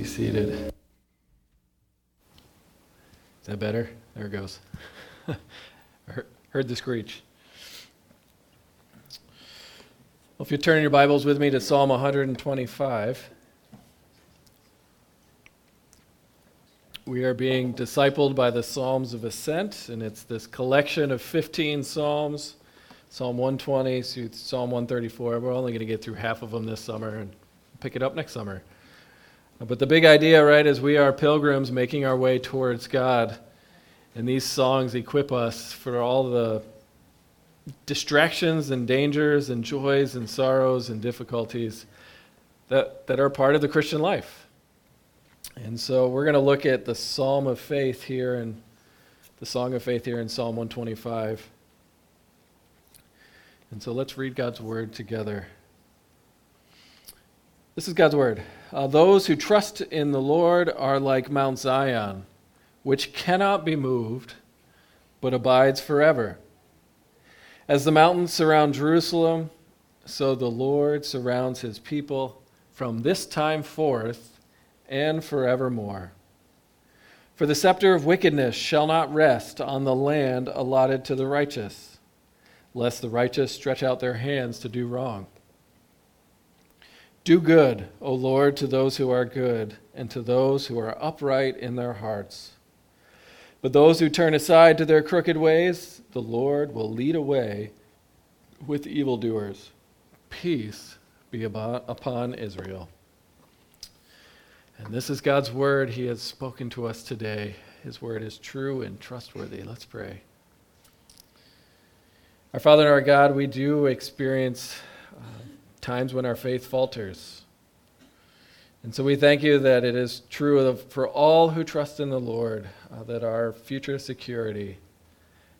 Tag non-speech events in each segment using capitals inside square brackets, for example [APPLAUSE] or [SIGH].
Be seated. Is that better? There it goes. [LAUGHS] heard the screech. Well, if you turn your Bibles with me to Psalm 125, we are being discipled by the Psalms of Ascent, and it's this collection of 15 Psalms Psalm 120 through Psalm 134. We're only going to get through half of them this summer and pick it up next summer. But the big idea, right, is we are pilgrims making our way towards God. And these songs equip us for all the distractions and dangers and joys and sorrows and difficulties that, that are part of the Christian life. And so we're going to look at the Psalm of Faith here and the Song of Faith here in Psalm 125. And so let's read God's word together. This is God's word. Uh, those who trust in the Lord are like Mount Zion, which cannot be moved, but abides forever. As the mountains surround Jerusalem, so the Lord surrounds his people from this time forth and forevermore. For the scepter of wickedness shall not rest on the land allotted to the righteous, lest the righteous stretch out their hands to do wrong. Do good, O Lord, to those who are good, and to those who are upright in their hearts. But those who turn aside to their crooked ways, the Lord will lead away with evildoers. Peace be upon Israel. And this is God's word. He has spoken to us today. His word is true and trustworthy. Let's pray. Our Father and our God, we do experience um, times when our faith falters. And so we thank you that it is true for all who trust in the Lord uh, that our future security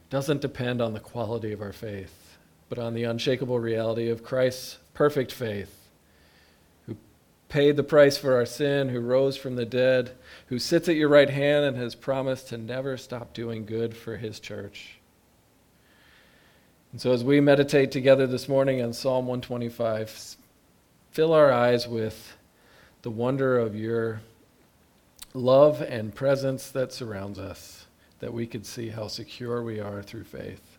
doesn't depend on the quality of our faith, but on the unshakable reality of Christ's perfect faith, who paid the price for our sin, who rose from the dead, who sits at your right hand and has promised to never stop doing good for his church. And so, as we meditate together this morning on Psalm 125, fill our eyes with the wonder of your love and presence that surrounds us, that we could see how secure we are through faith.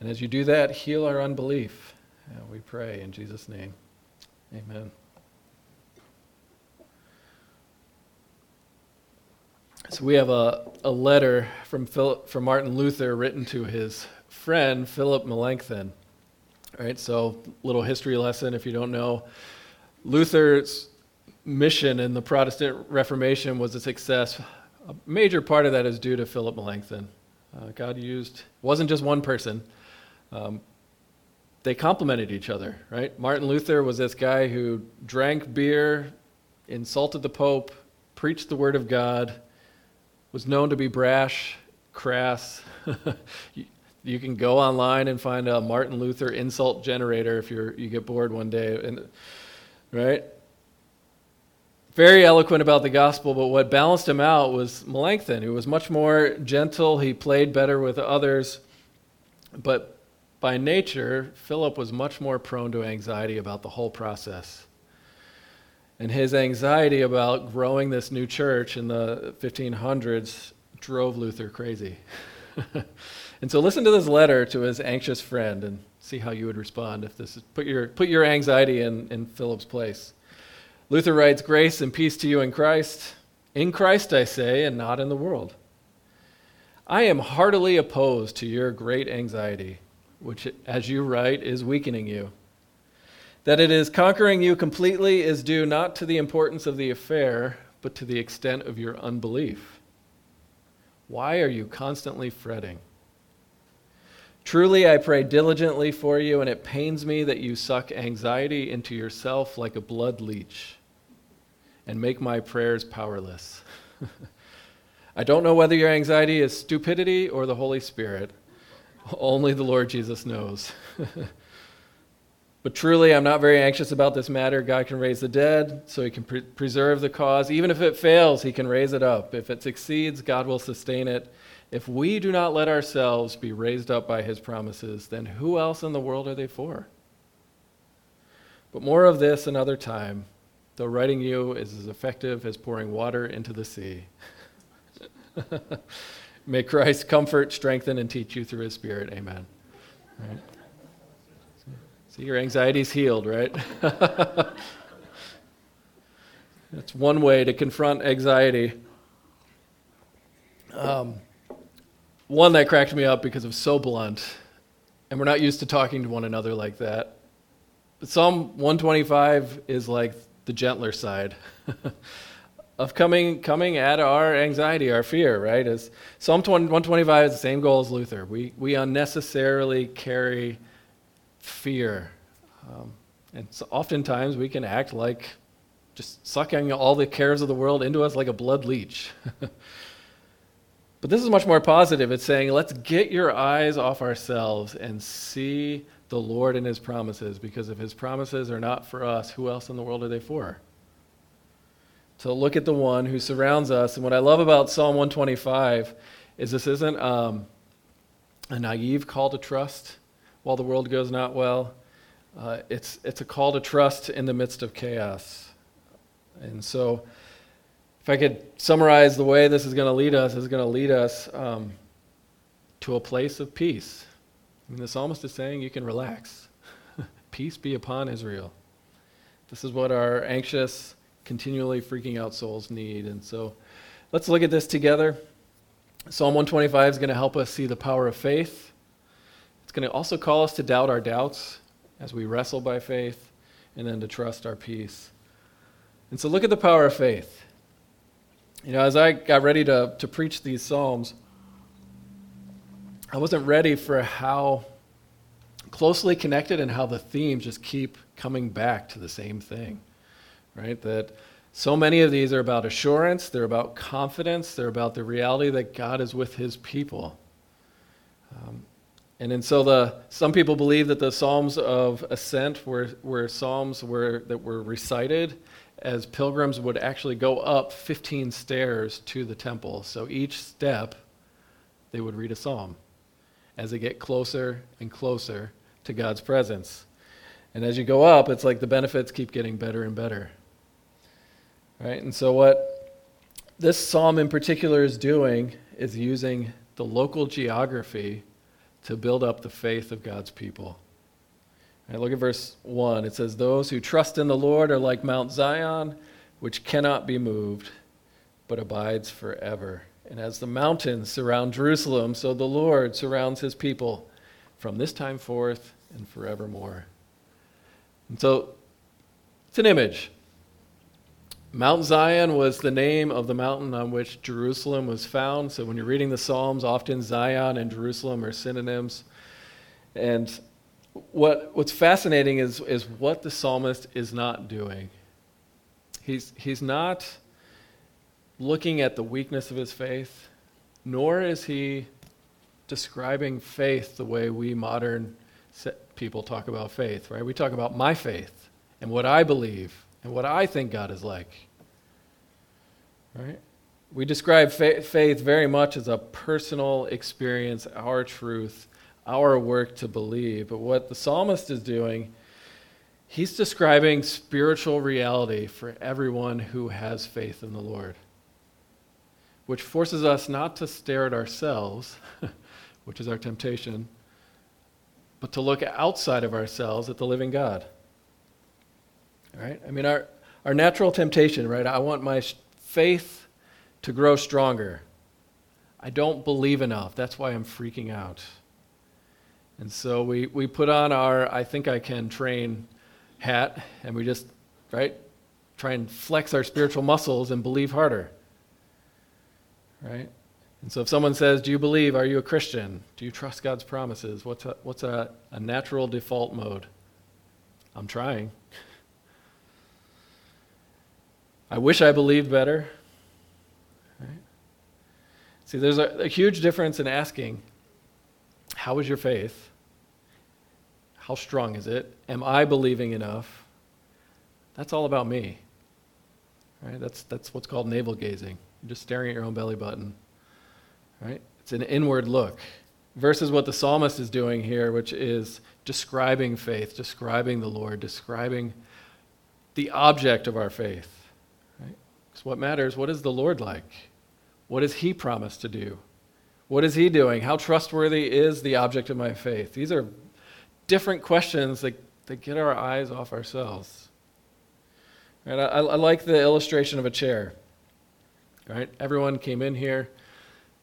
And as you do that, heal our unbelief. And we pray in Jesus' name. Amen. So we have a, a letter from, Philip, from Martin Luther written to his friend, Philip Melanchthon. All right, so little history lesson if you don't know. Luther's mission in the Protestant Reformation was a success. A major part of that is due to Philip Melanchthon. Uh, God used, wasn't just one person. Um, they complemented each other, right? Martin Luther was this guy who drank beer, insulted the Pope, preached the Word of God, was known to be brash, crass. [LAUGHS] You can go online and find a Martin Luther insult generator if you're you get bored one day, and right. Very eloquent about the gospel, but what balanced him out was Melanchthon, who was much more gentle. He played better with others, but by nature, Philip was much more prone to anxiety about the whole process. And his anxiety about growing this new church in the 1500s drove Luther crazy. [LAUGHS] And so listen to this letter to his anxious friend and see how you would respond if this is, put your, put your anxiety in, in Philip's place. Luther writes, Grace and peace to you in Christ. In Christ, I say, and not in the world. I am heartily opposed to your great anxiety, which, as you write, is weakening you. That it is conquering you completely is due not to the importance of the affair, but to the extent of your unbelief. Why are you constantly fretting? Truly, I pray diligently for you, and it pains me that you suck anxiety into yourself like a blood leech and make my prayers powerless. [LAUGHS] I don't know whether your anxiety is stupidity or the Holy Spirit. Only the Lord Jesus knows. [LAUGHS] but truly, I'm not very anxious about this matter. God can raise the dead, so he can pre- preserve the cause. Even if it fails, he can raise it up. If it succeeds, God will sustain it. If we do not let ourselves be raised up by his promises, then who else in the world are they for? But more of this another time. though writing you is as effective as pouring water into the sea. [LAUGHS] May Christ comfort, strengthen, and teach you through his Spirit. Amen. Right. See, your anxiety's healed, right? [LAUGHS] That's one way to confront anxiety. Um, one that cracked me up because it was so blunt, and we're not used to talking to one another like that. But Psalm 125 is like the gentler side [LAUGHS] of coming coming at our anxiety, our fear, right? As Psalm 125 is the same goal as Luther. We we unnecessarily carry fear, um, and so oftentimes we can act like just sucking all the cares of the world into us like a blood leech. [LAUGHS] but this is much more positive. It's saying, let's get your eyes off ourselves and see the Lord and his promises, because if his promises are not for us, who else in the world are they for? So look at the one who surrounds us. And what I love about Psalm 125 is this isn't um, a naive call to trust while the world goes not well. Uh, it's, it's a call to trust in the midst of chaos. And so, if I could summarize the way this is going to lead us, is going to lead us um, to a place of peace. I mean, the psalmist is saying you can relax. [LAUGHS] peace be upon Israel. This is what our anxious, continually freaking out souls need. And so, let's look at this together. Psalm 125 is going to help us see the power of faith. It's going to also call us to doubt our doubts as we wrestle by faith and then to trust our peace. And so look at the power of faith. You know, as I got ready to, to preach these Psalms, I wasn't ready for how closely connected and how the themes just keep coming back to the same thing, right? That so many of these are about assurance, they're about confidence, they're about the reality that God is with his people. Um, and, and so the, some people believe that the Psalms of Ascent were, were Psalms were, that were recited as pilgrims would actually go up 15 stairs to the temple. So each step, they would read a psalm as they get closer and closer to God's presence. And as you go up, it's like the benefits keep getting better and better. Right? And so, what this psalm in particular is doing is using the local geography to build up the faith of God's people. Right, look at verse 1. It says, Those who trust in the Lord are like Mount Zion, which cannot be moved, but abides forever. And as the mountains surround Jerusalem, so the Lord surrounds his people from this time forth and forevermore. And so it's an image. Mount Zion was the name of the mountain on which Jerusalem was found. So when you're reading the Psalms, often Zion and Jerusalem are synonyms. And what, what's fascinating is, is what the psalmist is not doing. He's, he's not looking at the weakness of his faith, nor is he describing faith the way we modern people talk about faith, right? We talk about my faith and what I believe and what I think God is like, right? We describe fa- faith very much as a personal experience, our truth, our work to believe. But what the psalmist is doing, he's describing spiritual reality for everyone who has faith in the Lord, which forces us not to stare at ourselves, [LAUGHS] which is our temptation, but to look outside of ourselves at the living God. All right? I mean, our, our natural temptation, right? I want my faith to grow stronger. I don't believe enough. That's why I'm freaking out. And so we, we put on our I think I can train hat and we just, right, try and flex our spiritual muscles and believe harder. Right? And so if someone says, Do you believe? Are you a Christian? Do you trust God's promises? What's a, what's a, a natural default mode? I'm trying. I wish I believed better. Right? See, there's a, a huge difference in asking, How is your faith? How strong is it? Am I believing enough? That's all about me. Right? That's, that's what's called navel gazing. You're just staring at your own belly button. Right? It's an inward look. Versus what the psalmist is doing here, which is describing faith, describing the Lord, describing the object of our faith. Right? Because what matters, what is the Lord like? What does He promise to do? What is He doing? How trustworthy is the object of my faith? These are different questions that, that get our eyes off ourselves. Right? I, I like the illustration of a chair. Right? Everyone came in here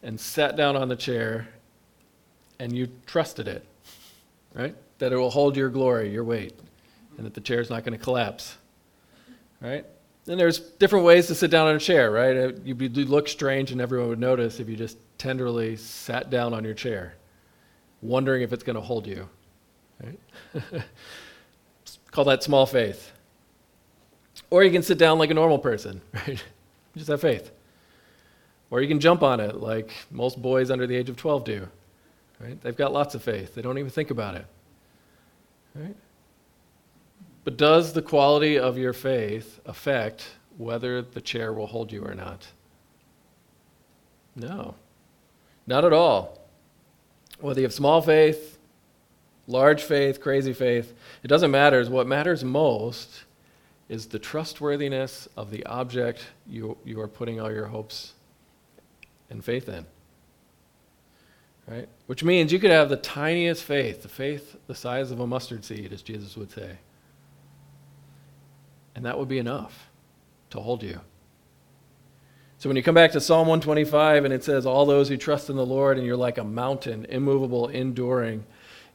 and sat down on the chair, and you trusted it, right? That it will hold your glory, your weight, and that the chair is not going to collapse, right? And there's different ways to sit down on a chair, right? Uh, you'd look strange, and everyone would notice if you just tenderly sat down on your chair, wondering if it's going to hold you, right? [LAUGHS] Call that small faith. Or you can sit down like a normal person, [LAUGHS] right? Just have faith. Or you can jump on it like most boys under the age of 12 do. Right? They've got lots of faith. They don't even think about it. Right? But does the quality of your faith affect whether the chair will hold you or not? No. Not at all. Whether you have small faith, large faith, crazy faith, it doesn't matter. What matters most is the trustworthiness of the object you, you are putting all your hopes and faith in. Right? Which means you could have the tiniest faith, the faith the size of a mustard seed, as Jesus would say. And that would be enough to hold you. So when you come back to Psalm 125 and it says, All those who trust in the Lord, and you're like a mountain, immovable, enduring,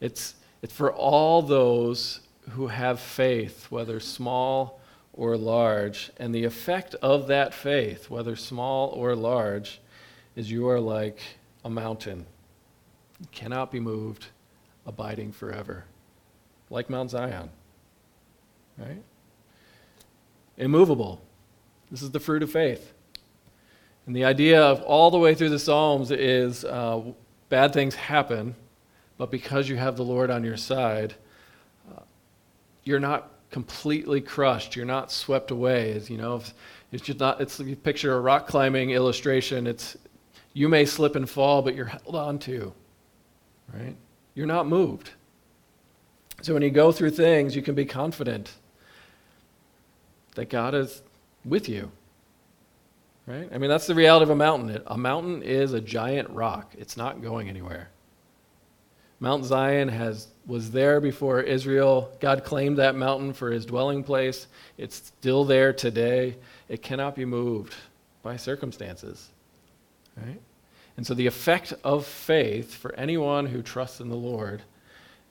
it's, it's for all those who have faith, whether small or large. And the effect of that faith, whether small or large, is you are like a mountain, you cannot be moved, abiding forever, like Mount Zion. Right? Immovable. This is the fruit of faith. And the idea of all the way through the Psalms is uh, bad things happen, but because you have the Lord on your side, uh, you're not completely crushed. You're not swept away. As you know, it's just not. It's you picture a rock climbing illustration. It's you may slip and fall, but you're held on to, right? You're not moved. So when you go through things, you can be confident that God is with you. Right? I mean, that's the reality of a mountain. A mountain is a giant rock. It's not going anywhere. Mount Zion has was there before Israel. God claimed that mountain for his dwelling place. It's still there today. It cannot be moved by circumstances. Right? And so the effect of faith for anyone who trusts in the Lord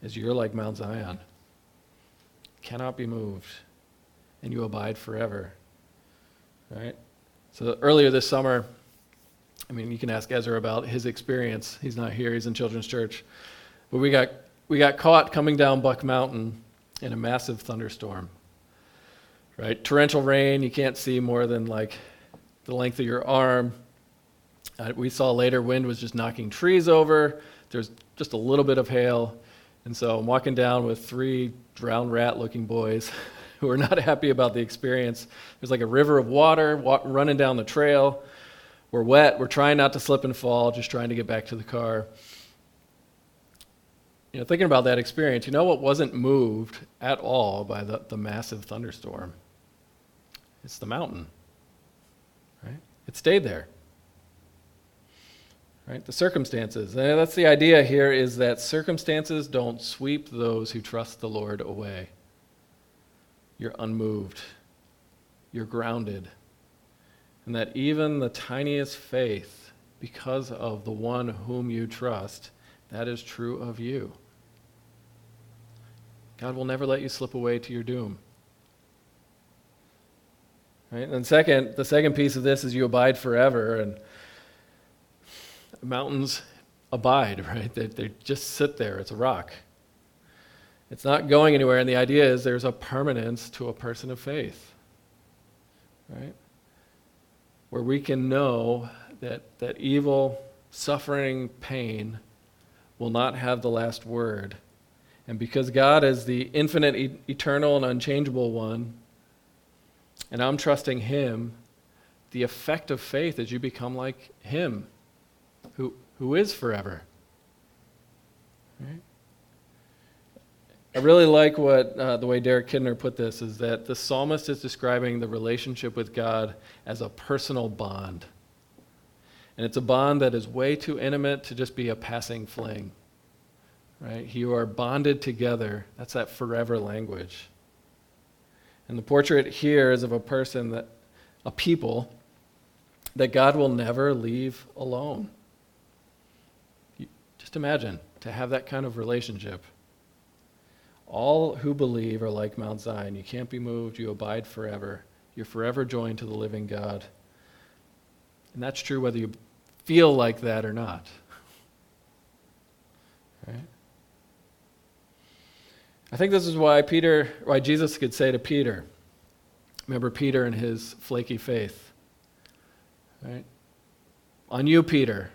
is you're like Mount Zion. Cannot be moved. And you abide forever. Right? So earlier this summer, I mean, you can ask Ezra about his experience. He's not here, he's in Children's Church. But we got, we got caught coming down Buck Mountain in a massive thunderstorm. Right? Torrential rain, you can't see more than like the length of your arm. Uh, we saw later wind was just knocking trees over. There's just a little bit of hail. And so I'm walking down with three drowned rat looking boys [LAUGHS] who are not [LAUGHS] happy about the experience. There's like a river of water walk, running down the trail. We're wet. We're trying not to slip and fall, just trying to get back to the car. You know, thinking about that experience, you know what wasn't moved at all by the, the massive thunderstorm? It's the mountain. Right? It stayed there right? The circumstances. And that's the idea here is that circumstances don't sweep those who trust the Lord away. You're unmoved. You're grounded. And that even the tiniest faith, because of the one whom you trust, that is true of you. God will never let you slip away to your doom. Right? And second, the second piece of this is you abide forever. And mountains abide, [LAUGHS] right? They, they just sit there. It's a rock. It's not going anywhere, and the idea is there's a permanence to a person of faith, right? Where we can know that, that evil, suffering, pain will not have the last word. And because God is the infinite, e- eternal, and unchangeable one, and I'm trusting Him, the effect of faith is you become like Him who, who is forever. Right? I really like what uh, the way Derek Kidner put this is that the psalmist is describing the relationship with God as a personal bond. And it's a bond that is way too intimate to just be a passing fling. Right? You are bonded together. That's that forever language. And the portrait here is of a person that a people that God will never leave alone. You, just imagine to have that kind of relationship. All who believe are like Mount Zion. You can't be moved, you abide forever. You're forever joined to the living God. And that's true whether you feel like that or not. Right? I think this is why Peter, why Jesus could say to Peter, remember Peter and his flaky faith. Right? On you, Peter.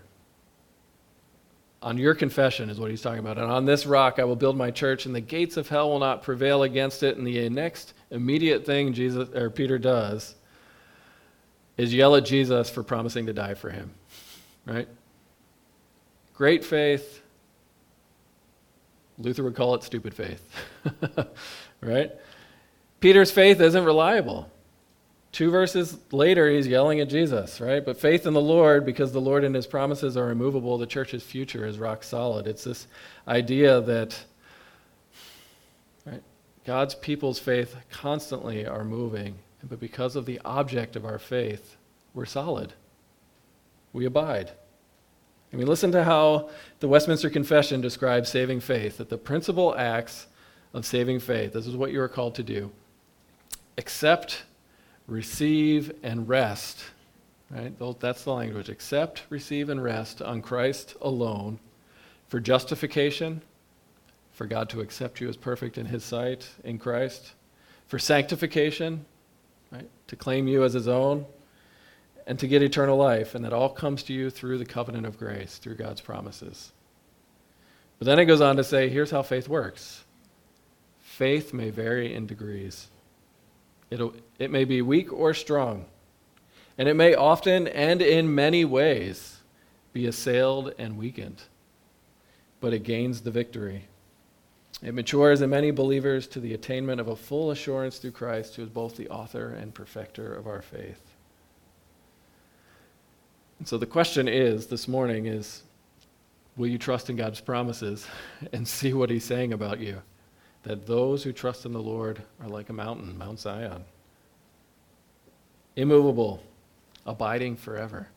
On your confession is what he's talking about. And on this rock I will build my church, and the gates of hell will not prevail against it. And the next immediate thing Jesus or Peter does is yell at Jesus for promising to die for him. Right? Great faith. Luther would call it stupid faith. [LAUGHS] right? Peter's faith isn't reliable. Two verses later, he's yelling at Jesus, right? But faith in the Lord, because the Lord and his promises are immovable, the church's future is rock solid. It's this idea that right, God's people's faith constantly are moving, but because of the object of our faith, we're solid. We abide. I mean, listen to how the Westminster Confession describes saving faith that the principal acts of saving faith, this is what you are called to do accept receive, and rest. Right? That's the language. Accept, receive, and rest on Christ alone for justification, for God to accept you as perfect in His sight in Christ, for sanctification, right? to claim you as His own, and to get eternal life. And that all comes to you through the covenant of grace, through God's promises. But then it goes on to say here's how faith works faith may vary in degrees. It'll, it may be weak or strong, and it may often and in many ways be assailed and weakened, but it gains the victory. It matures in many believers to the attainment of a full assurance through Christ, who is both the author and perfecter of our faith. And so the question is this morning is will you trust in God's promises [LAUGHS] and see what he's saying about you? That those who trust in the Lord are like a mountain, Mount Zion, immovable, abiding forever.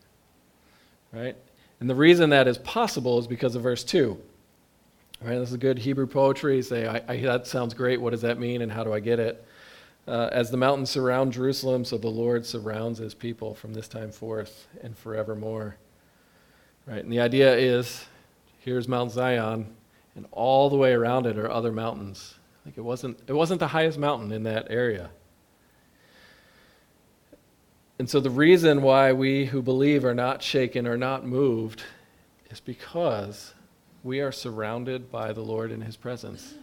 Right? And the reason that is possible is because of verse 2. Right? This is good Hebrew poetry. say, I, I, that sounds great. What does that mean and how do I get it? Uh, as the mountains surround Jerusalem, so the Lord surrounds his people from this time forth and forevermore. Right? And the idea is here's Mount Zion, and all the way around it are other mountains. Like it wasn't, it wasn't the highest mountain in that area. And so the reason why we who believe are not shaken or not moved is because we are surrounded by the Lord in his presence.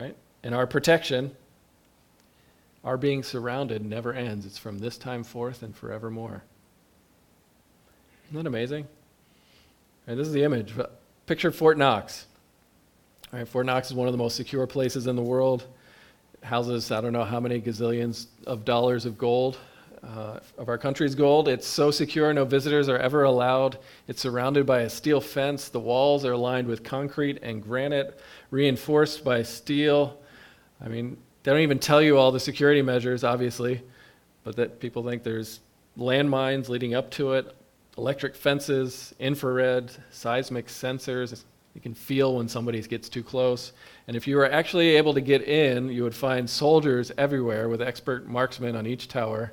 Right? And our protection, our being surrounded never ends. It's from this time forth and forevermore. Isn't that amazing? Right, this is the image. Picture Fort Knox. Right, Fort Knox is one of the most secure places in the world. It houses, I don't know how many gazillions of dollars of gold, uh, of our country's gold. It's so secure, no visitors are ever allowed. It's surrounded by a steel fence. The walls are lined with concrete and granite, reinforced by steel. I mean, they don't even tell you all the security measures, obviously, but that people think there's landmines leading up to it, electric fences, infrared, seismic sensors. You can feel when somebody gets too close. And if you were actually able to get in, you would find soldiers everywhere with expert marksmen on each tower.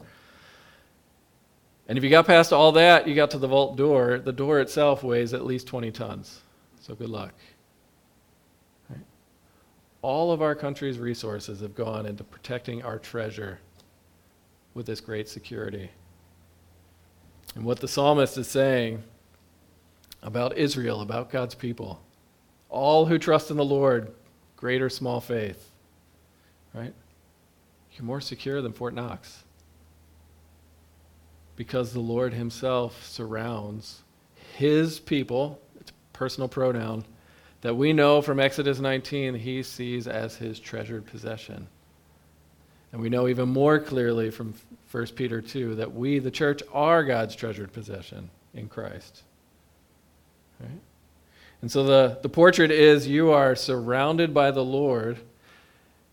And if you got past all that, you got to the vault door. The door itself weighs at least 20 tons. So good luck. All of our country's resources have gone into protecting our treasure with this great security. And what the psalmist is saying about Israel, about God's people, all who trust in the Lord, great or small faith, right? You're more secure than Fort Knox. Because the Lord Himself surrounds His people, it's a personal pronoun, that we know from Exodus 19 he sees as his treasured possession. And we know even more clearly from 1 Peter 2 that we, the church, are God's treasured possession in Christ. Right? And so the, the portrait is you are surrounded by the Lord.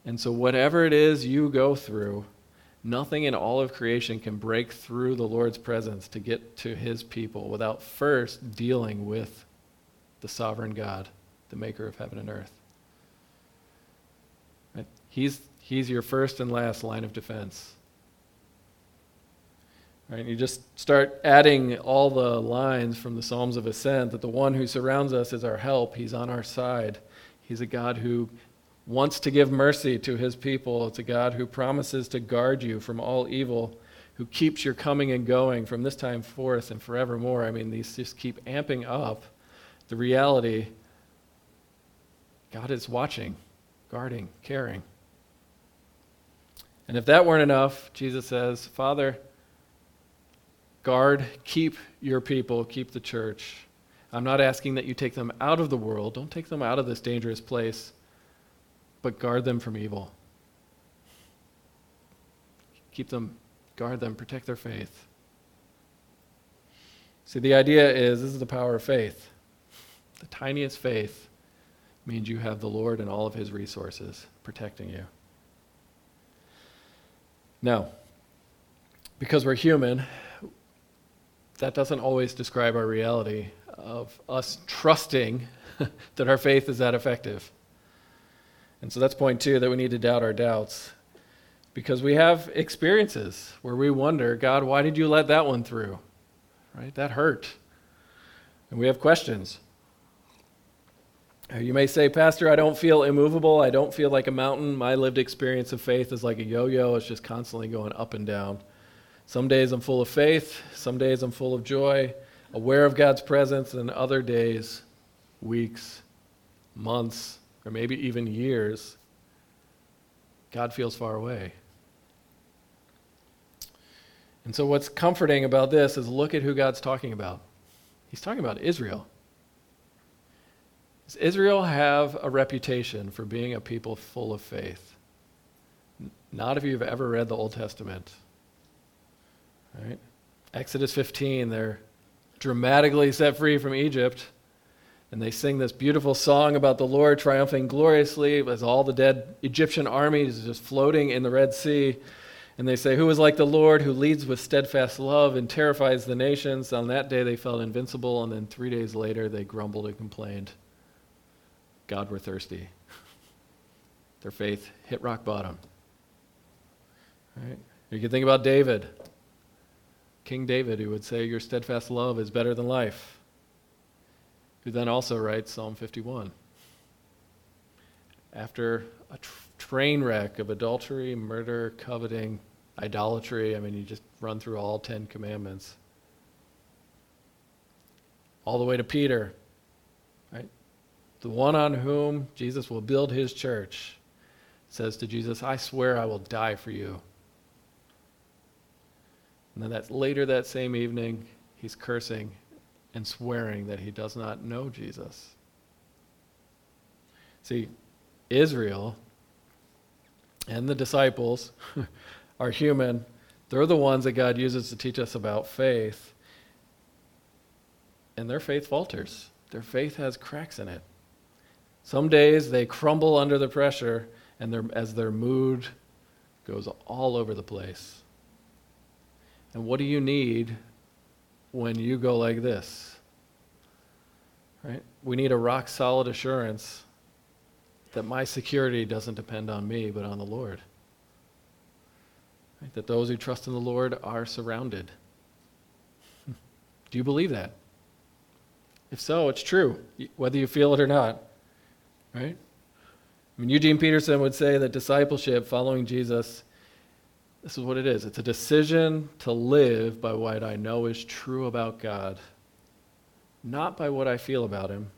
And so whatever it is you go through, nothing in all of creation can break through the Lord's presence to get to his people without first dealing with the sovereign God, the maker of heaven and earth. Right? He's, he's your first and last line of defense. Right? You just start adding all the lines from the Psalms of Ascent that the one who surrounds us is our help. He's on our side. He's a God who wants to give mercy to his people. It's a God who promises to guard you from all evil, who keeps your coming and going from this time forth and forevermore. I mean, these just keep amping up the reality God is watching, guarding, caring. And if that weren't enough, Jesus says, Father, Guard, keep your people, keep the church. I'm not asking that you take them out of the world. Don't take them out of this dangerous place, but guard them from evil. Keep them, guard them, protect their faith. See, the idea is this is the power of faith. The tiniest faith means you have the Lord and all of his resources protecting you. Now, because we're human, that doesn't always describe our reality of us trusting [LAUGHS] that our faith is that effective. And so that's point two that we need to doubt our doubts. Because we have experiences where we wonder, God, why did you let that one through? Right? That hurt. And we have questions. Uh, you may say, Pastor, I don't feel immovable. I don't feel like a mountain. My lived experience of faith is like a yo yo, it's just constantly going up and down. Some days I'm full of faith, some days I'm full of joy, aware of God's presence, and other days, weeks, months, or maybe even years, God feels far away. And so, what's comforting about this is look at who God's talking about. He's talking about Israel. Does Israel have a reputation for being a people full of faith? Not if you've ever read the Old Testament. Right? Exodus 15, they're dramatically set free from Egypt. And they sing this beautiful song about the Lord triumphing gloriously as all the dead Egyptian armies just floating in the Red Sea. And they say, Who is like the Lord who leads with steadfast love and terrifies the nations? On that day they felt invincible, and then three days later they grumbled and complained. God, we're thirsty. Their faith hit rock bottom. Right? You can think about David. King David, who would say, Your steadfast love is better than life, who then also writes Psalm 51. After a tr- train wreck of adultery, murder, coveting, idolatry, I mean, you just run through all 10 commandments. All the way to Peter, right? The one on whom Jesus will build his church says to Jesus, I swear I will die for you. And then that later that same evening, he's cursing and swearing that he does not know Jesus. See, Israel and the disciples [LAUGHS] are human. They're the ones that God uses to teach us about faith. And their faith falters. Their faith has cracks in it. Some days they crumble under the pressure, and their, as their mood goes all over the place. And what do you need when you go like this? Right? We need a rock solid assurance that my security doesn't depend on me, but on the Lord. Right? That those who trust in the Lord are surrounded. [LAUGHS] do you believe that? If so, it's true, whether you feel it or not. Right? I mean, Eugene Peterson would say that discipleship, following Jesus, this is what it is it's a decision to live by what I know is true about God, not by what I feel about Him,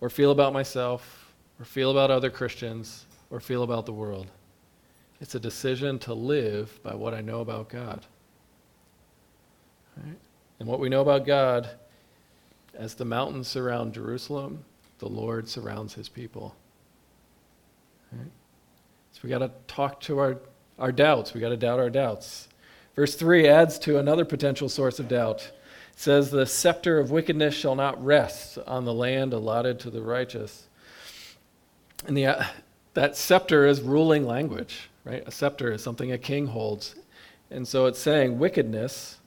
or feel about myself, or feel about other Christians, or feel about the world. It's a decision to live by what I know about God. Right? And what we know about God, as the mountains surround Jerusalem, the Lord surrounds his people. Right? So we got to talk to our, our doubts. We got to doubt our doubts. Verse 3 adds to another potential source of doubt. It says, The scepter of wickedness shall not rest on the land allotted to the righteous. And the, uh, that scepter is ruling language, right? A scepter is something a king holds. And so it's saying wickedness.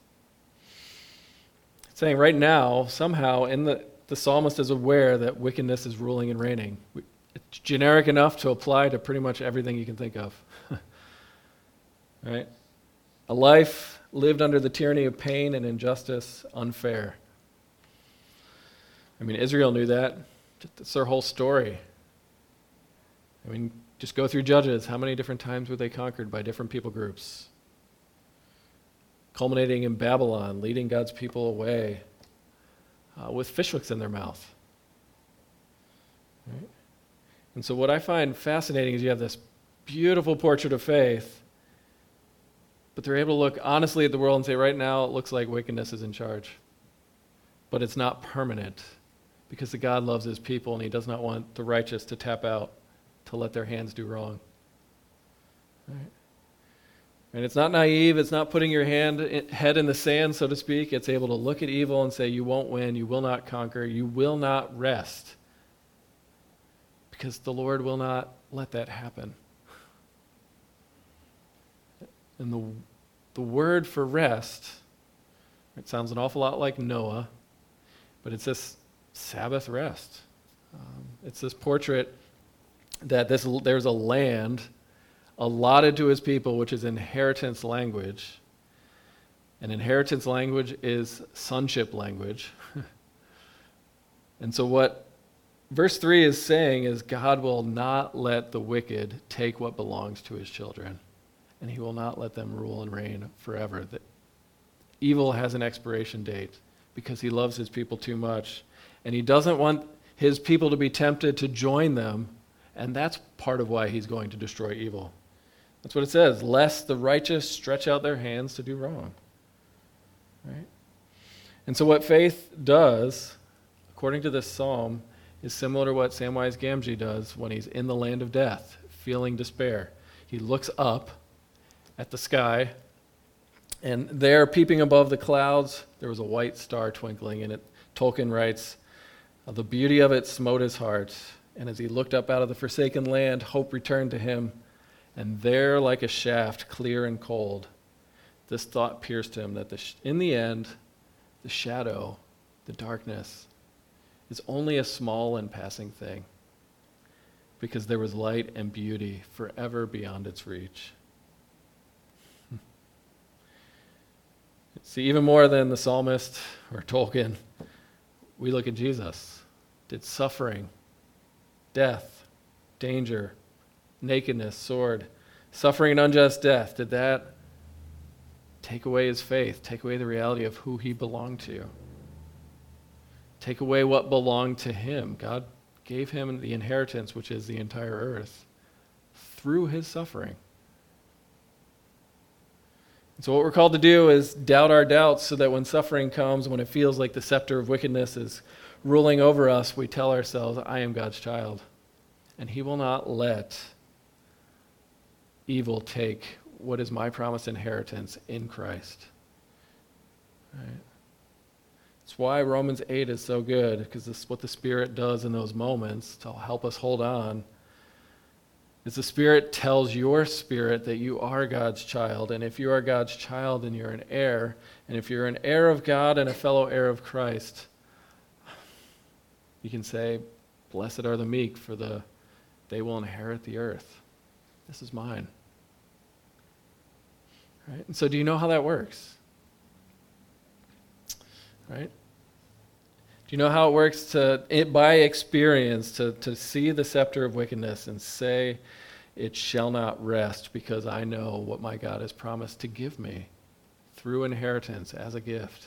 It's saying right now, somehow, in the, the psalmist is aware that wickedness is ruling and reigning. It's generic enough to apply to pretty much everything you can think of. Right? A life lived under the tyranny of pain and injustice, unfair. I mean, Israel knew that. That's their whole story. I mean, just go through Judges. How many different times were they conquered by different people groups? Culminating in Babylon, leading God's people away uh, with fishhooks in their mouth. Right? And so, what I find fascinating is you have this beautiful portrait of faith, but they're able to look honestly at the world and say, right now, it looks like wickedness is in charge. But it's not permanent because the God loves his people and he does not want the righteous to tap out to let their hands do wrong. Right? And it's not naive, it's not putting your hand, eh, head in the sand, so to speak. It's able to look at evil and say, You won't win, you will not conquer, you will not rest. Because the Lord will not let that happen. And the, the word for rest, it sounds an awful lot like Noah, but it's this Sabbath rest. Um, it's this portrait that this, there's a land allotted to his people, which is inheritance language. And inheritance language is sonship language. [LAUGHS] and so, what verse 3 is saying is God will not let the wicked take what belongs to his children, and he will not let them rule and reign forever. Evil has an expiration date because he loves his people too much, and he doesn't want his people to be tempted to join them, and that's part of why he's going to destroy evil. That's what it says, lest the righteous stretch out their hands to do wrong. Right? And so, what faith does, according to this psalm, is similar to what Samwise Gamgee does when he's in the land of death, feeling despair. He looks up at the sky, and there, peeping above the clouds, there was a white star twinkling in it. Tolkien writes, uh, The beauty of it smote his heart, and as he looked up out of the forsaken land, hope returned to him and there, like a shaft, clear and cold, this thought pierced him that the sh- in the end, the shadow, the darkness, is only a small and passing thing because there was light and beauty forever beyond its reach. See, even more than the psalmist or Tolkien, we look at Jesus. Did suffering, death, danger, nakedness, sword, suffering an unjust death, did that take away his faith, take away the reality of who he belonged to? Take away what belonged to him. God gave him the inheritance, which is the entire earth, through his suffering. So, what we're called to do is doubt our doubts so that when suffering comes, when it feels like the scepter of wickedness is ruling over us, we tell ourselves, I am God's child. And he will not let evil take what is my promised inheritance in Christ. Right? That's why Romans 8 is so good, because this is what the Spirit does in those moments to help us hold on. Is the Spirit tells your spirit that you are God's child, and if you are God's child, then you're an heir. And if you're an heir of God and a fellow heir of Christ, you can say, Blessed are the meek, for the, they will inherit the earth. This is mine. Right? And so, do you know how that works? Right? Do you know how it works to, it, by experience, to, to see the scepter of wickedness and say, It shall not rest because I know what my God has promised to give me through inheritance as a gift?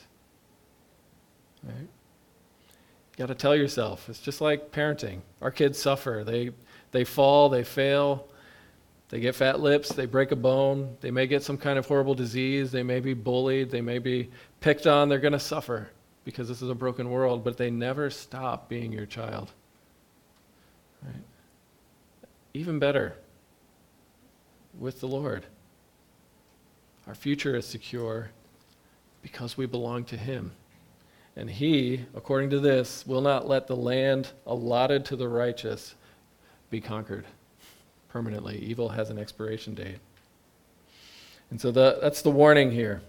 Right? You got to tell yourself. It's just like parenting. Our kids suffer. They, they fall, they fail, they get fat lips, they break a bone, they may get some kind of horrible disease, they may be bullied, they may be picked on, they're going to suffer because this is a broken world, but they never stop being your child. Right? Even better, with the Lord. Our future is secure because we belong to Him. And He, according to this, will not let the land allotted to the righteous be conquered permanently. Evil has an expiration date. And so the, that's the warning here.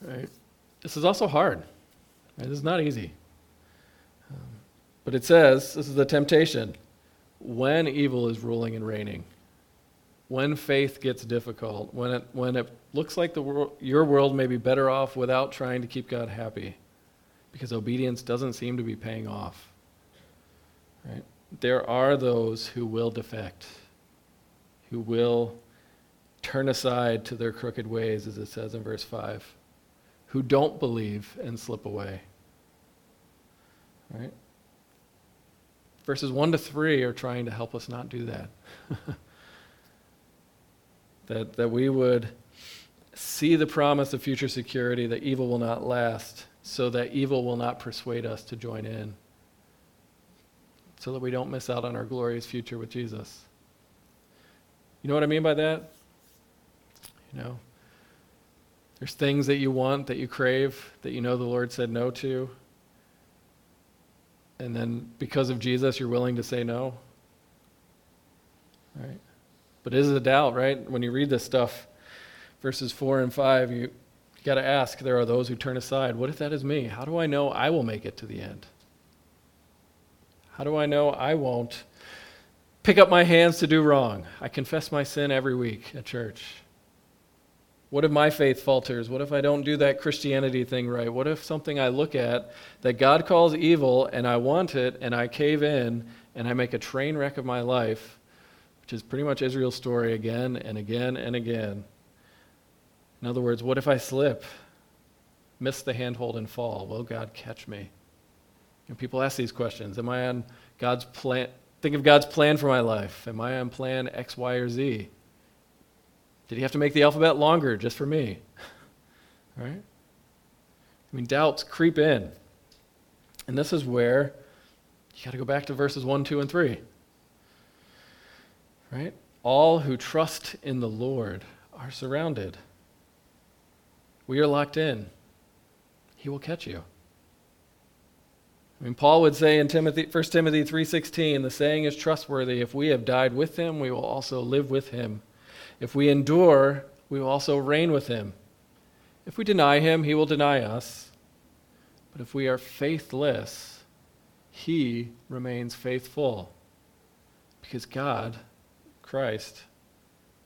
Right? This is also hard. This is not easy. Um, but it says this is the temptation when evil is ruling and reigning, when faith gets difficult, when it, when it looks like the wor- your world may be better off without trying to keep God happy, because obedience doesn't seem to be paying off. Right? There are those who will defect, who will turn aside to their crooked ways, as it says in verse 5, who don't believe and slip away. Right? Verses 1 to 3 are trying to help us not do that. [LAUGHS] that, that we would see the promise of future security, that evil will not last, so that evil will not persuade us to join in, so that we don't miss out on our glorious future with Jesus. You know what I mean by that? You know, there's things that you want, that you crave, that you know the Lord said no to. And then because of Jesus, you're willing to say no. Right? But is it a doubt, right? When you read this stuff, verses 4 and 5, you, you got to ask there are those who turn aside. What if that is me? How do I know I will make it to the end? How do I know I won't pick up my hands to do wrong? I confess my sin every week at church. What if my faith falters? What if I don't do that Christianity thing right? What if something I look at that God calls evil and I want it and I cave in and I make a train wreck of my life, which is pretty much Israel's story again and again and again? In other words, what if I slip, miss the handhold, and fall? Will God catch me? And people ask these questions Am I on God's plan? Think of God's plan for my life. Am I on plan X, Y, or Z? Did he have to make the alphabet longer just for me? [LAUGHS] right? I mean, doubts creep in. And this is where you got to go back to verses 1, 2, and 3. Right? All who trust in the Lord are surrounded. We are locked in. He will catch you. I mean, Paul would say in Timothy, 1 Timothy 3.16, the saying is trustworthy, if we have died with him, we will also live with him. If we endure, we will also reign with him. If we deny him, he will deny us. But if we are faithless, he remains faithful. Because God, Christ,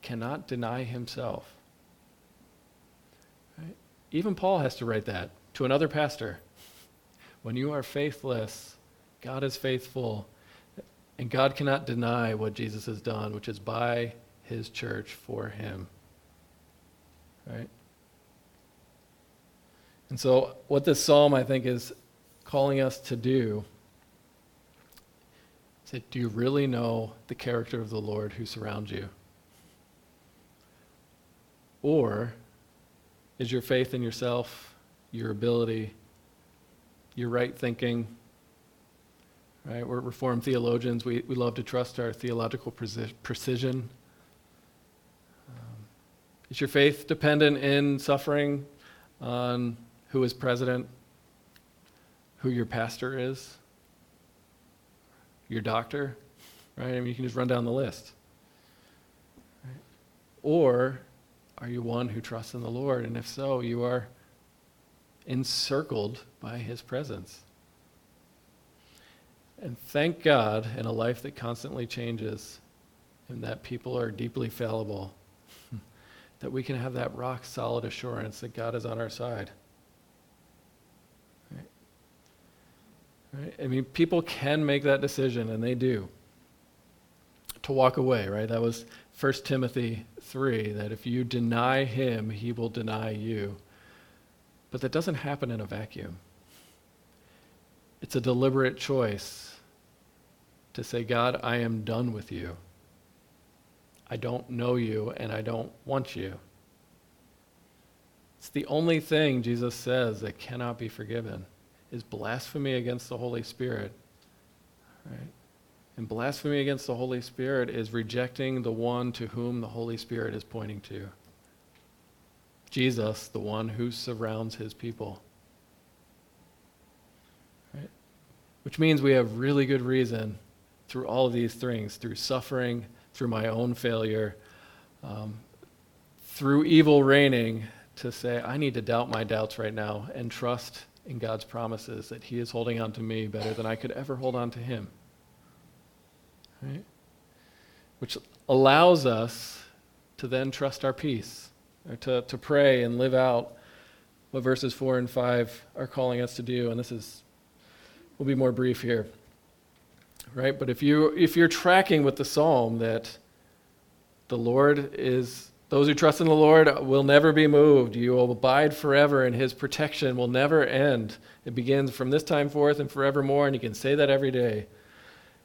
cannot deny himself. Right? Even Paul has to write that to another pastor. When you are faithless, God is faithful, and God cannot deny what Jesus has done, which is by his church for him. Right? And so, what this psalm, I think, is calling us to do is that do you really know the character of the Lord who surrounds you? Or is your faith in yourself, your ability, your right thinking, right? We're Reformed theologians. We, we love to trust our theological precision is your faith dependent in suffering on who is president, who your pastor is, your doctor, right? I mean, you can just run down the list. Right? Or are you one who trusts in the Lord? And if so, you are encircled by his presence. And thank God in a life that constantly changes and that people are deeply fallible that we can have that rock solid assurance that God is on our side. Right? Right? I mean, people can make that decision, and they do, to walk away, right? That was 1 Timothy 3, that if you deny him, he will deny you. But that doesn't happen in a vacuum. It's a deliberate choice to say, God, I am done with you. I don't know you and I don't want you. It's the only thing Jesus says that cannot be forgiven is blasphemy against the Holy Spirit. Right? And blasphemy against the Holy Spirit is rejecting the one to whom the Holy Spirit is pointing to. Jesus, the one who surrounds his people. Right? Which means we have really good reason through all of these things, through suffering, through my own failure, um, through evil reigning, to say, I need to doubt my doubts right now and trust in God's promises that He is holding on to me better than I could ever hold on to Him. Right? Which allows us to then trust our peace, or to, to pray and live out what verses 4 and 5 are calling us to do. And this is, we'll be more brief here. Right? But if, you, if you're tracking with the psalm that the Lord is those who trust in the Lord will never be moved. You will abide forever, and his protection will never end. It begins from this time forth and forevermore, and you can say that every day.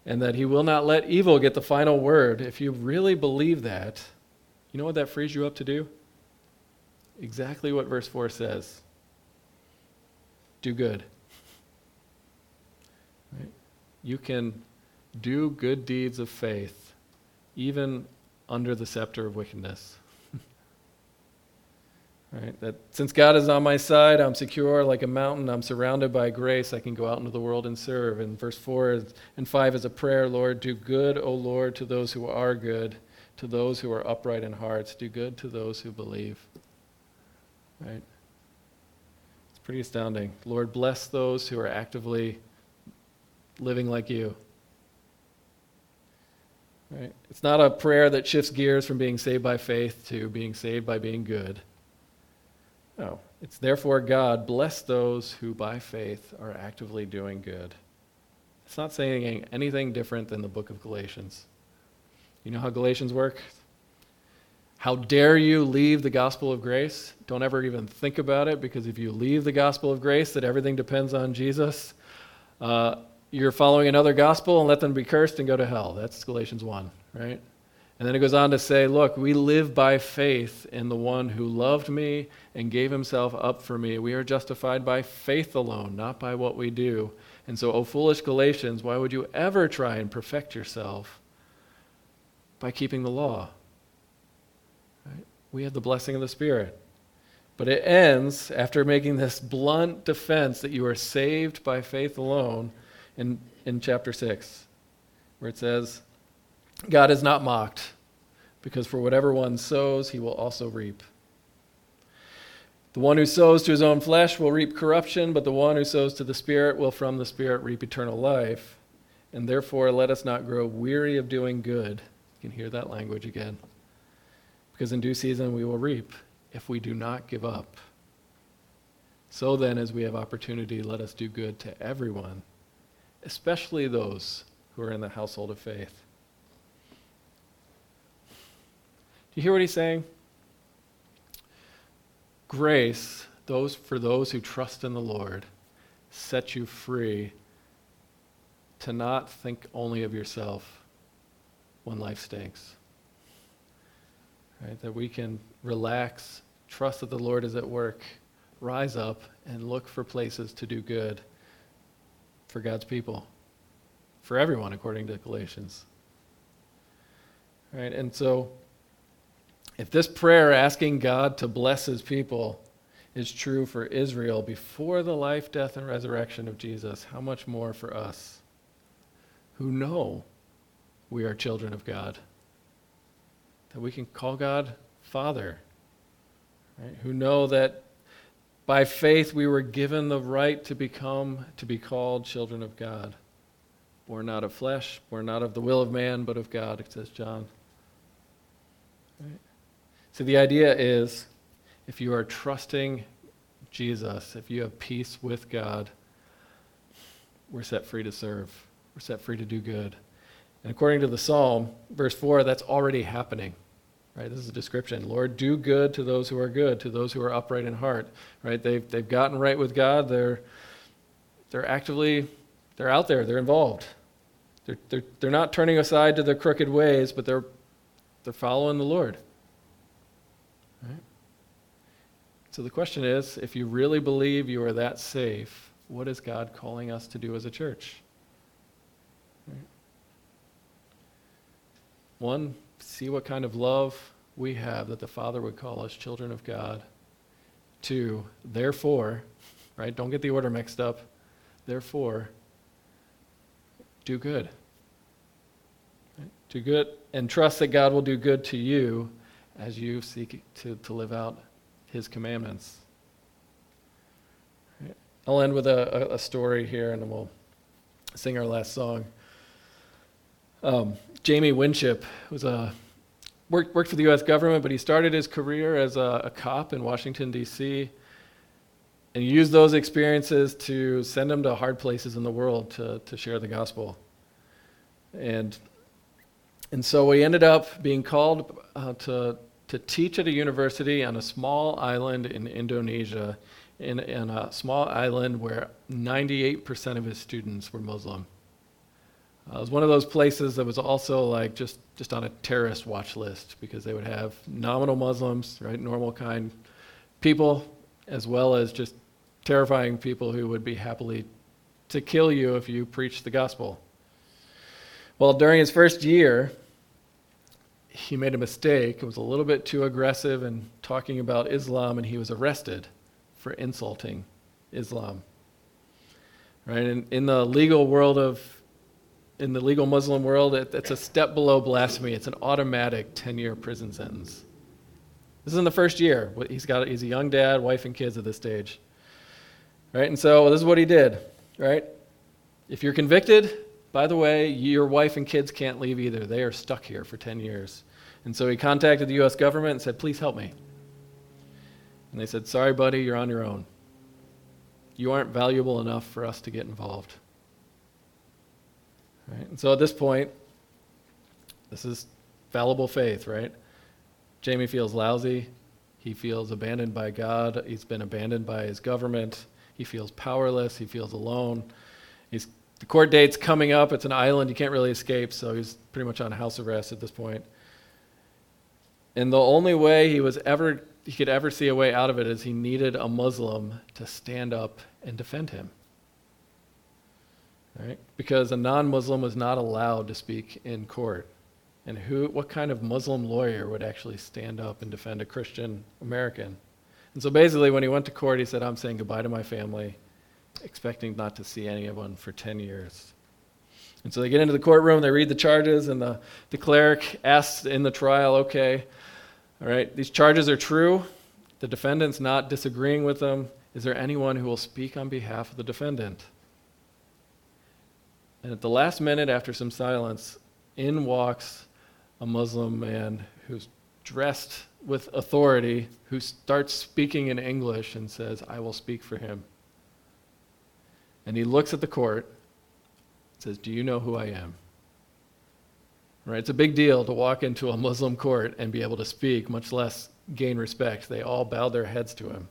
And that he will not let evil get the final word. If you really believe that, you know what that frees you up to do? Exactly what verse 4 says do good. Right? You can do good deeds of faith, even under the scepter of wickedness. [LAUGHS] Right? That since God is on my side, I'm secure like a mountain. I'm surrounded by grace. I can go out into the world and serve. And verse 4 and 5 is a prayer Lord, do good, O Lord, to those who are good, to those who are upright in hearts. Do good to those who believe. Right? It's pretty astounding. Lord, bless those who are actively living like you. Right? It's not a prayer that shifts gears from being saved by faith to being saved by being good. No. It's therefore God, bless those who by faith are actively doing good. It's not saying anything different than the book of Galatians. You know how Galatians work? How dare you leave the gospel of grace? Don't ever even think about it because if you leave the gospel of grace, that everything depends on Jesus, uh, you're following another gospel and let them be cursed and go to hell. That's Galatians 1, right? And then it goes on to say, Look, we live by faith in the one who loved me and gave himself up for me. We are justified by faith alone, not by what we do. And so, O foolish Galatians, why would you ever try and perfect yourself by keeping the law? Right? We have the blessing of the Spirit. But it ends after making this blunt defense that you are saved by faith alone in, in chapter 6, where it says, God is not mocked, because for whatever one sows, he will also reap. The one who sows to his own flesh will reap corruption, but the one who sows to the Spirit will from the Spirit reap eternal life. And therefore, let us not grow weary of doing good. You can hear that language again. Because in due season we will reap if we do not give up. So then, as we have opportunity, let us do good to everyone, especially those who are in the household of faith. Do you hear what he's saying? Grace, those for those who trust in the Lord, sets you free to not think only of yourself when life stinks. Right? That we can relax, trust that the Lord is at work, rise up, and look for places to do good for God's people, for everyone, according to Galatians. Right? And so if this prayer asking God to bless his people is true for Israel before the life, death, and resurrection of Jesus, how much more for us who know we are children of God? That we can call God Father, right? who know that by faith we were given the right to become, to be called children of God. Born not of flesh, born not of the will of man, but of God, it says John. Right? So the idea is if you are trusting Jesus, if you have peace with God, we're set free to serve. We're set free to do good. And according to the psalm, verse 4, that's already happening. Right? This is a description. Lord, do good to those who are good, to those who are upright in heart. Right? They've, they've gotten right with God. They're, they're actively, they're out there. They're involved. They're, they're, they're not turning aside to their crooked ways, but they're, they're following the Lord. Right? So the question is if you really believe you are that safe, what is God calling us to do as a church? One, see what kind of love we have that the Father would call us children of God. Two, therefore, right? Don't get the order mixed up. Therefore, do good. Right? Do good and trust that God will do good to you as you seek to, to live out his commandments. I'll end with a, a, story here and we'll sing our last song. Um, Jamie Winship was a worked, worked for the U.S. government, but he started his career as a, a cop in Washington, D.C., and used those experiences to send him to hard places in the world to, to share the gospel. And, and so he ended up being called uh, to, to teach at a university on a small island in Indonesia, in, in a small island where 98% of his students were Muslim. Uh, it was one of those places that was also like just, just on a terrorist watch list because they would have nominal Muslims, right, normal kind people, as well as just terrifying people who would be happily to kill you if you preached the gospel. Well, during his first year, he made a mistake. It was a little bit too aggressive in talking about Islam, and he was arrested for insulting Islam. Right? And in the legal world of in the legal Muslim world, it, it's a step below blasphemy. It's an automatic 10 year prison sentence. This is in the first year. He's, got, he's a young dad, wife, and kids at this stage. Right? And so this is what he did. Right? If you're convicted, by the way, your wife and kids can't leave either. They are stuck here for 10 years. And so he contacted the U.S. government and said, please help me. And they said, sorry, buddy, you're on your own. You aren't valuable enough for us to get involved. Right? And so at this point, this is fallible faith, right? Jamie feels lousy. He feels abandoned by God. He's been abandoned by his government. He feels powerless. He feels alone. He's, the court date's coming up. It's an island. You can't really escape, so he's pretty much on house arrest at this point. And the only way he was ever he could ever see a way out of it is he needed a Muslim to stand up and defend him right? Because a non-Muslim was not allowed to speak in court. And who, what kind of Muslim lawyer would actually stand up and defend a Christian American? And so basically, when he went to court, he said, I'm saying goodbye to my family, expecting not to see anyone for 10 years. And so they get into the courtroom, they read the charges, and the, the cleric asks in the trial, okay, all right, these charges are true. The defendant's not disagreeing with them. Is there anyone who will speak on behalf of the defendant? And at the last minute, after some silence, in walks a Muslim man who's dressed with authority, who starts speaking in English and says, I will speak for him. And he looks at the court and says, Do you know who I am? Right? It's a big deal to walk into a Muslim court and be able to speak, much less gain respect. They all bow their heads to him.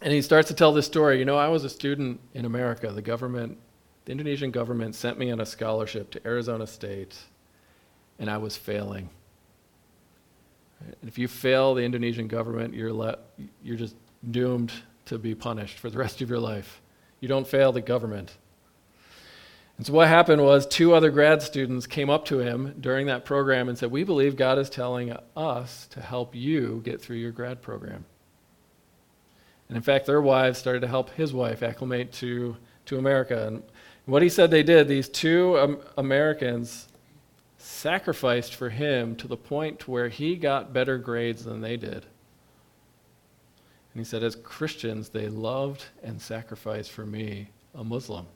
And he starts to tell this story. You know, I was a student in America. The government the Indonesian government sent me on a scholarship to Arizona State, and I was failing. And if you fail the Indonesian government, you're, le- you're just doomed to be punished for the rest of your life. You don't fail the government. And so what happened was two other grad students came up to him during that program and said, We believe God is telling us to help you get through your grad program. And in fact, their wives started to help his wife acclimate to, to America. And what he said they did, these two um, Americans sacrificed for him to the point where he got better grades than they did. And he said, as Christians, they loved and sacrificed for me, a Muslim.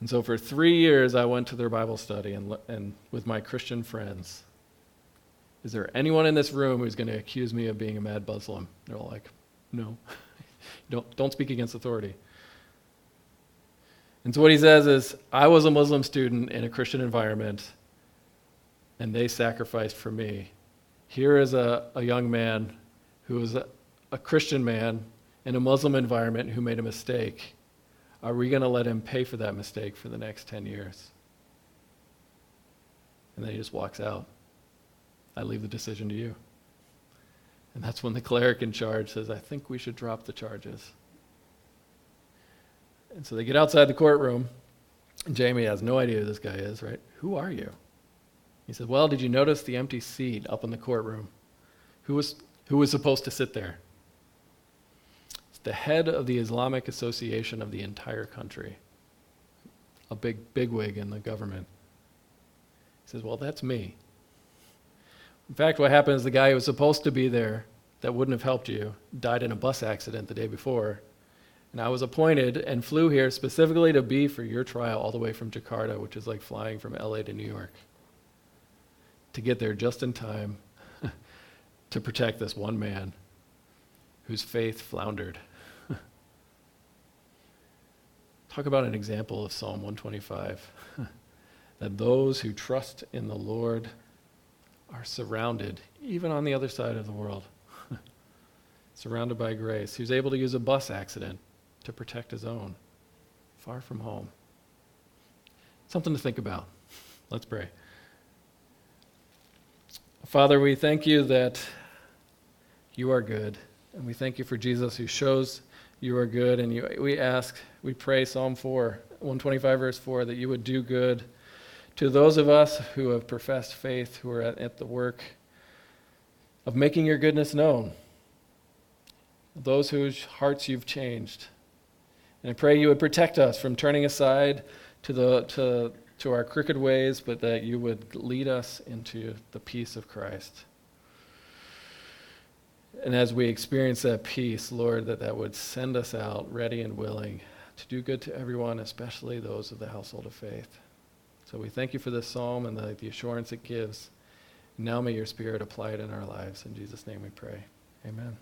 And so for three years, I went to their Bible study and, and with my Christian friends. Is there anyone in this room who's going to accuse me of being a mad Muslim? They're all like, no. [LAUGHS] don't, don't speak against authority. And so what he says is, I was a Muslim student in a Christian environment, and they sacrificed for me. Here is a, a young man who is a, a Christian man in a Muslim environment who made a mistake. Are we going to let him pay for that mistake for the next 10 years? And then he just walks out. I leave the decision to you. And that's when the cleric in charge says, I think we should drop the charges. And so they get outside the courtroom, And Jamie has no idea who this guy is, right? Who are you? He said, Well, did you notice the empty seat up in the courtroom? Who was, who was supposed to sit there? It's the head of the Islamic Association of the entire country, a big bigwig in the government. He says, Well, that's me. In fact, what happened is the guy who was supposed to be there that wouldn't have helped you died in a bus accident the day before. And I was appointed and flew here specifically to be for your trial all the way from Jakarta, which is like flying from LA to New York, to get there just in time [LAUGHS] to protect this one man whose faith floundered. [LAUGHS] Talk about an example of Psalm 125 [LAUGHS] that those who trust in the Lord are surrounded, even on the other side of the world, surrounded by grace. who's able to use a bus accident to protect his own, far from home. Something to think about. Let's pray. Father, we thank you that you are good, and we thank you for Jesus who shows you are good. And you, we ask, we pray Psalm 4, 125, verse 4, that you would do good to those of us who have professed faith, who are at, at the work of making your goodness known, those whose hearts you've changed. And I pray you would protect us from turning aside to, the, to, to our crooked ways, but that you would lead us into the peace of Christ. And as we experience that peace, Lord, that that would send us out ready and willing to do good to everyone, especially those of the household of faith. So we thank you for this psalm and the, the assurance it gives. Now may your spirit apply it in our lives. In Jesus' name we pray. Amen.